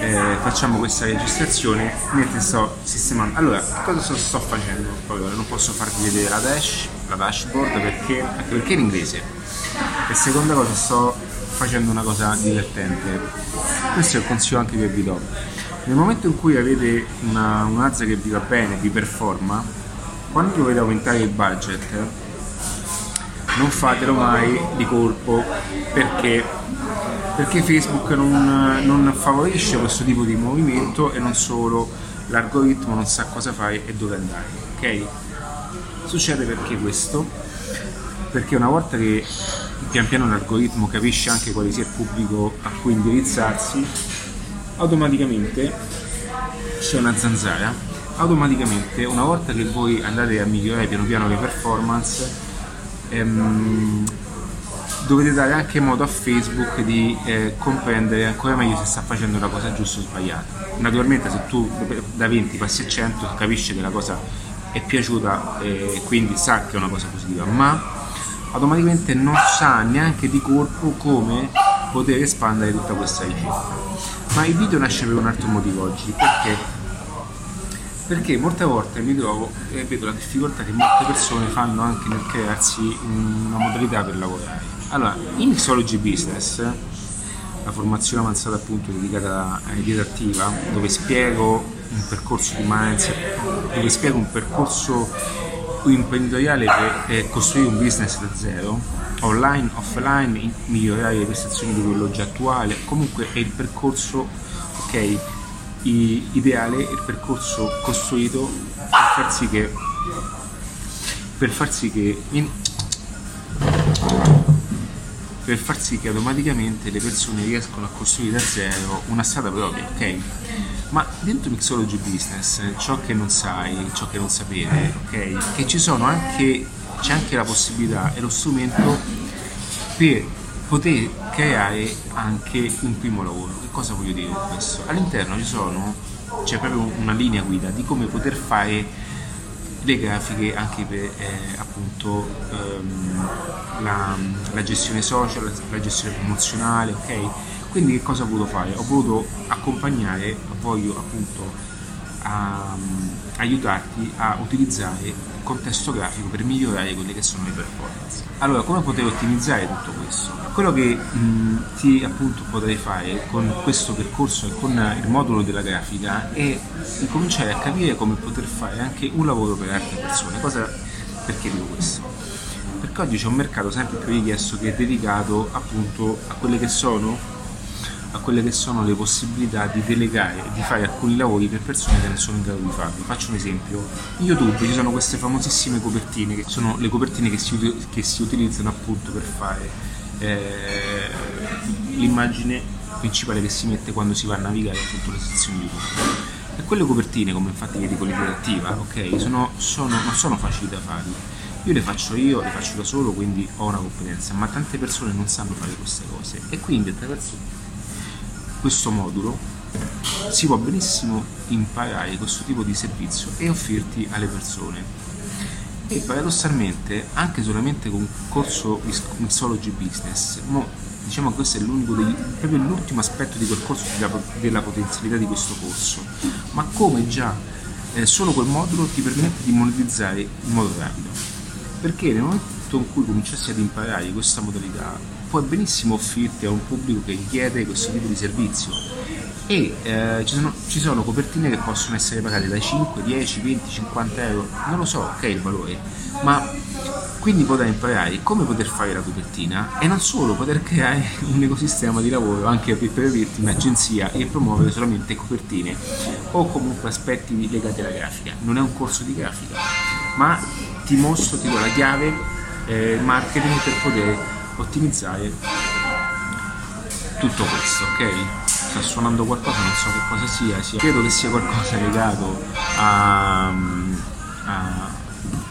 eh, facciamo questa registrazione mentre sto sistemando. Allora, cosa sto, sto facendo? Poi non posso farvi vedere la dash, la dashboard perché, anche perché in inglese. E seconda cosa, sto facendo una cosa divertente. Questo è il consiglio anche che vi do. Nel momento in cui avete una, un'azza che vi va bene, vi performa, quando dovete aumentare il budget, non fatelo mai di colpo perché, perché Facebook non, non, favorisce questo tipo di movimento e non solo. L'algoritmo non sa cosa fare e dove andare ok? Succede perché questo? Perché una volta che pian piano l'algoritmo capisce anche quale sia il pubblico a cui indirizzarsi automaticamente c'è una zanzara. Automaticamente una volta che voi andate a migliorare piano piano le performance ehm, dovete dare anche modo a Facebook di eh, comprendere ancora meglio se sta facendo la cosa giusta o sbagliata. Naturalmente se tu da 20 passi a 100 capisci che la cosa è piaciuta e eh, quindi sa che è una cosa positiva, ma automaticamente non sa neanche di colpo come poter espandere tutta questa ricerca. Ma il video nasce per un altro motivo oggi, perché perché molte volte mi trovo e vedo la difficoltà che molte persone fanno anche nel crearsi una modalità per lavorare. Allora, in Mixology Business, la formazione avanzata appunto dedicata a dove spiego un percorso di mindset, dove spiego un percorso imprenditoriale per costruire un business da zero, online, offline, migliorare le prestazioni di quello già attuale, comunque è il percorso ok ideale il percorso costruito per far sì che per far sì che in, per far sì che automaticamente le persone riescono a costruire da zero una strada propria, ok? Ma dentro Mixology Business ciò che non sai, ciò che non sapete, ok? Che ci sono anche, c'è anche la possibilità e lo strumento per poter creare anche un primo lavoro. Che cosa voglio dire con questo? All'interno ci sono, c'è proprio una linea guida di come poter fare le grafiche anche per eh, appunto ehm, la, la, gestione social, la gestione promozionale, ok? Quindi che cosa ho voluto fare? Ho voluto accompagnare, voglio appunto a, um, aiutarti a utilizzare il contesto grafico per migliorare quelle che sono le performance. Allora, come poter ottimizzare tutto questo? Quello che mh, ti appunto potrei fare con questo percorso e con il modulo della grafica è incominciare a capire come poter fare anche un lavoro per altre persone. Cosa, perché dico questo? Perché oggi c'è un mercato sempre più richiesto che è dedicato appunto a quelle che sono a quelle che sono le possibilità di delegare e di fare alcuni lavori per persone che non sono in grado di farli. Faccio un esempio, in YouTube ci sono queste famosissime copertine, che sono le copertine che si, che si utilizzano appunto per fare eh, l'immagine principale che si mette quando si va a navigare appunto le sezioni YouTube. E quelle copertine, come infatti vedi con l'idea ok, sono, sono, non sono facili da fare. Io le faccio io, le faccio da solo, quindi ho una competenza, ma tante persone non sanno fare queste cose e quindi attraverso questo modulo si può benissimo imparare questo tipo di servizio e offrirti alle persone. E paradossalmente, anche solamente con un corso Mixology Business, mo, diciamo che questo è degli, proprio l'ultimo aspetto di quel corso della, della potenzialità di questo corso, ma come già eh, solo quel modulo ti permette di monetizzare in modo rapido. Perché nel momento in cui cominciassi ad imparare questa modalità puoi benissimo offrirti a un pubblico che chiede questo tipo di servizio e eh, ci, sono, ci, sono, copertine che possono essere pagate da 5, 10, 20, 50 euro, non lo so che è il valore, ma quindi potrai imparare come poter fare la copertina e non solo poter creare un ecosistema di lavoro anche per, averti un'agenzia e promuovere solamente copertine o comunque aspetti legati alla grafica. Non è un corso di grafica, ma ti mostro, ti do la chiave eh, marketing per poter ottimizzare tutto questo, ok? Sta suonando qualcosa, non so che cosa sia, sia. credo che sia qualcosa legato a, a,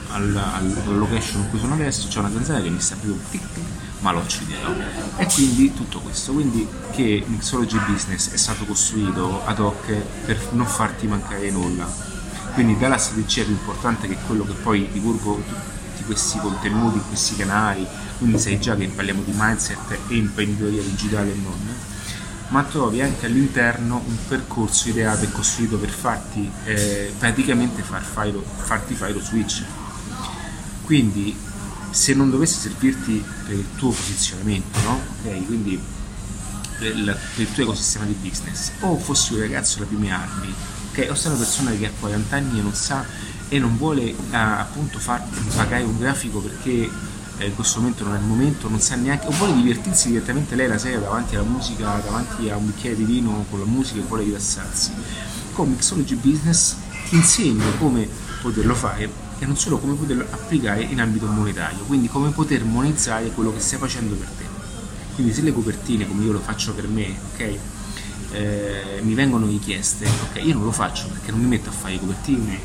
alla, alla, location in cui sono adesso, c'è una zanzara che mi sta più tic tic, ma lo ucciderò. E quindi tutto questo, quindi che Mixology Business è stato costruito ad hoc per non farti mancare nulla. Quindi dalla strategia più importante che è quello che poi divulgo tutti questi contenuti, questi canali, quindi sai già che parliamo di mindset e imprenditoria digitale e non, ma trovi anche all'interno un percorso ideato e costruito per farti eh, praticamente far file, farti fare lo switch. Quindi se non dovesse servirti per il tuo posizionamento, no? Okay, quindi per, la, per, il tuo ecosistema di business, o fossi un ragazzo alle prime armi, okay, o sei una persona che ha 40 anni e non sa e non vuole eh, appunto far pagare un grafico perché eh, in questo momento non è il momento, non sa neanche, o vuole divertirsi direttamente lei la sera davanti alla musica, davanti a un bicchiere di vino con la musica e vuole rilassarsi. Con Mixology Business ti insegno come poterlo fare e non solo come poterlo applicare in ambito monetario, quindi come poter monetizzare quello che stai facendo per te. Quindi se le copertine, come io lo faccio per me, ok? Eh, mi vengono richieste, ok? Io non lo faccio perché non mi metto a fare le copertine,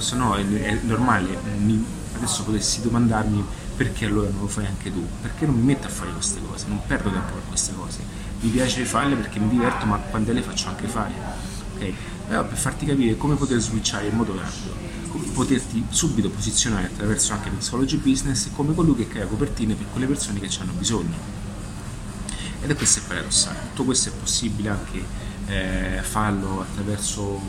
se no è, è normale, mi, adesso potessi domandarmi perché allora non lo fai anche tu? Perché non mi metto a fare queste cose, non perdo tempo per queste cose. Mi piace farle perché mi diverto, ma quando le faccio anche fare. Ok? Però per farti capire come poter switchare in modo rapido poterti subito posizionare attraverso anche Mixology Business come colui che crea copertine per quelle persone che ci hanno bisogno. Ed è questo il paradossale. Tutto questo è possibile anche eh, farlo attraverso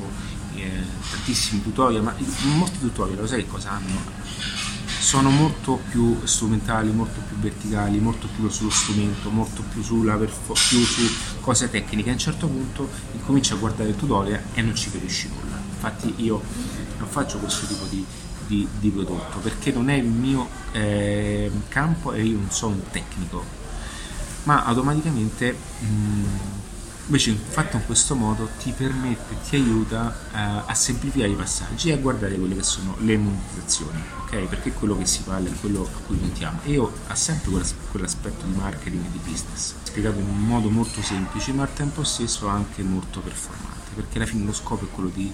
eh, tantissimi tutorial, ma molti tutorial, lo sai cosa hanno? Sono molto più strumentali, molto più verticali, molto più sullo strumento, molto più, sulla perfo- più su cose tecniche. A un certo punto incominci a guardare il tutorial e non ci capisci nulla. Infatti io non faccio questo tipo di, di, di prodotto perché non è il mio eh, campo e io non sono un tecnico ma automaticamente mh, mm, invece fatto in questo modo ti permette, ti aiuta uh, a semplificare i passaggi e a guardare quelle che sono le monetizzazioni, ok? Perché è quello che si parla, è quello a cui puntiamo. E io ha sempre quell'aspetto di marketing e di business, spiegato in un modo molto semplice, ma al tempo stesso anche molto performante, perché alla fine lo scopo è quello di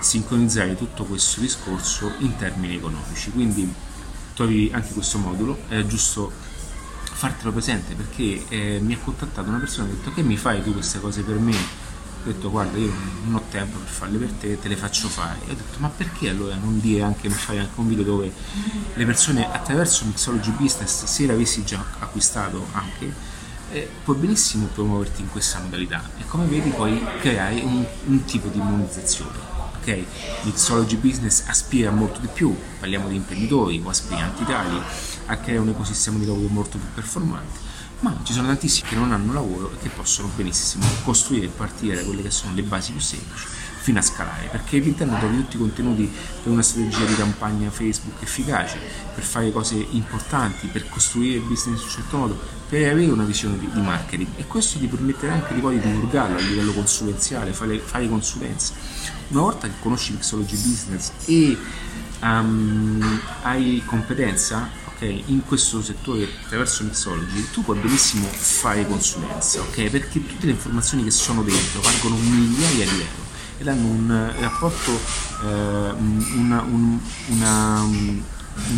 sincronizzare tutto questo discorso in termini economici. Quindi trovi anche questo modulo, è giusto fartelo presente perché eh, mi ha contattato una persona e ha detto che mi fai tu queste cose per me? Ho detto guarda io non ho tempo per farle per te, te le faccio fare. E ho detto ma perché allora non dire anche, mi fai anche un video dove le persone attraverso Mixology Business, se l'avessi già acquistato anche, eh, puoi benissimo promuoverti in questa modalità e come vedi poi creare un, un tipo di monetizzazione ok? Mixology Business aspira molto di più, parliamo di imprenditori o aspiranti tali, a creare un ecosistema di lavoro molto più performante, ma ci sono tantissimi che non hanno lavoro e che possono benissimo costruire e partire da quelle che sono le basi più semplici fino a scalare, perché all'interno trovi tutti i contenuti per una strategia di campagna Facebook efficace, per fare cose importanti, per costruire il business in un certo modo, per avere una visione di, di marketing e questo ti permetterà anche di poi di divulgarlo a livello consulenziale, fare, fare consulenza. Una volta che conosci Mixology Business e um, hai competenza in questo settore attraverso Mixology, tu puoi benissimo fare consulenza, ok? Perché tutte le informazioni che sono dentro valgono migliaia di euro ed hanno un rapporto, eh, una, un, una, un,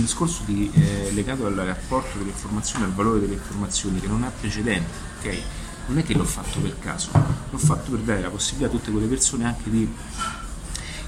discorso di, eh, legato al rapporto delle informazioni, al valore delle informazioni che non ha precedente, ok? Non è che l'ho fatto per caso, l'ho fatto per dare la possibilità a tutte quelle persone anche di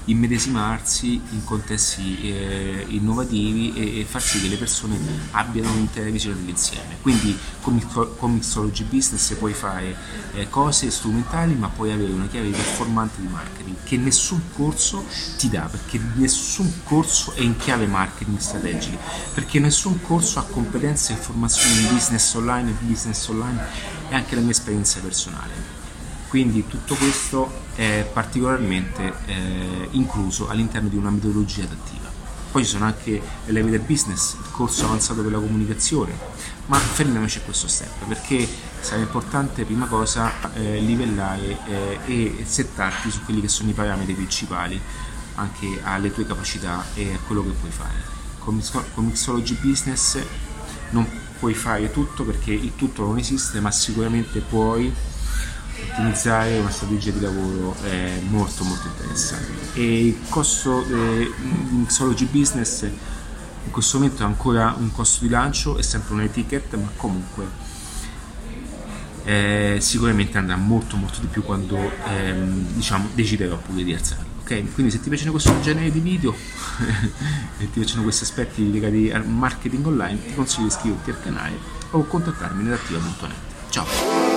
immedesimarsi in contesti eh, innovativi e, e, far sì che le persone abbiano un'intera visione dell'insieme. Quindi con, con Mixology Business puoi fare eh, cose strumentali ma puoi avere una chiave performante di marketing che nessun corso ti dà, perché nessun corso è in chiave marketing strategica, perché nessun corso ha competenze e informazioni in business online business online e anche la mia esperienza personale quindi tutto questo è particolarmente eh, incluso all'interno di una metodologia adattiva. Poi ci sono anche l'Elevator Business, il corso avanzato per la comunicazione, ma fermiamoci a questo step perché sarà importante prima cosa eh, livellare eh, e settarti su quelli che sono i parametri principali anche alle tue capacità e a quello che puoi fare. Con Mixology Business non puoi fare tutto perché il tutto non esiste, ma sicuramente puoi ottimizzare una strategia di lavoro è molto molto interessante e il costo di Mixology Business in questo momento è ancora un costo di lancio è sempre un etiquette ma comunque eh, sicuramente andrà molto molto di più quando ehm, diciamo deciderò pure di alzarlo ok? Quindi se ti piacciono questo genere di video e ti piacciono questi aspetti legati al marketing online ti consiglio di iscriverti al canale o contattarmi nell'attiva.net ciao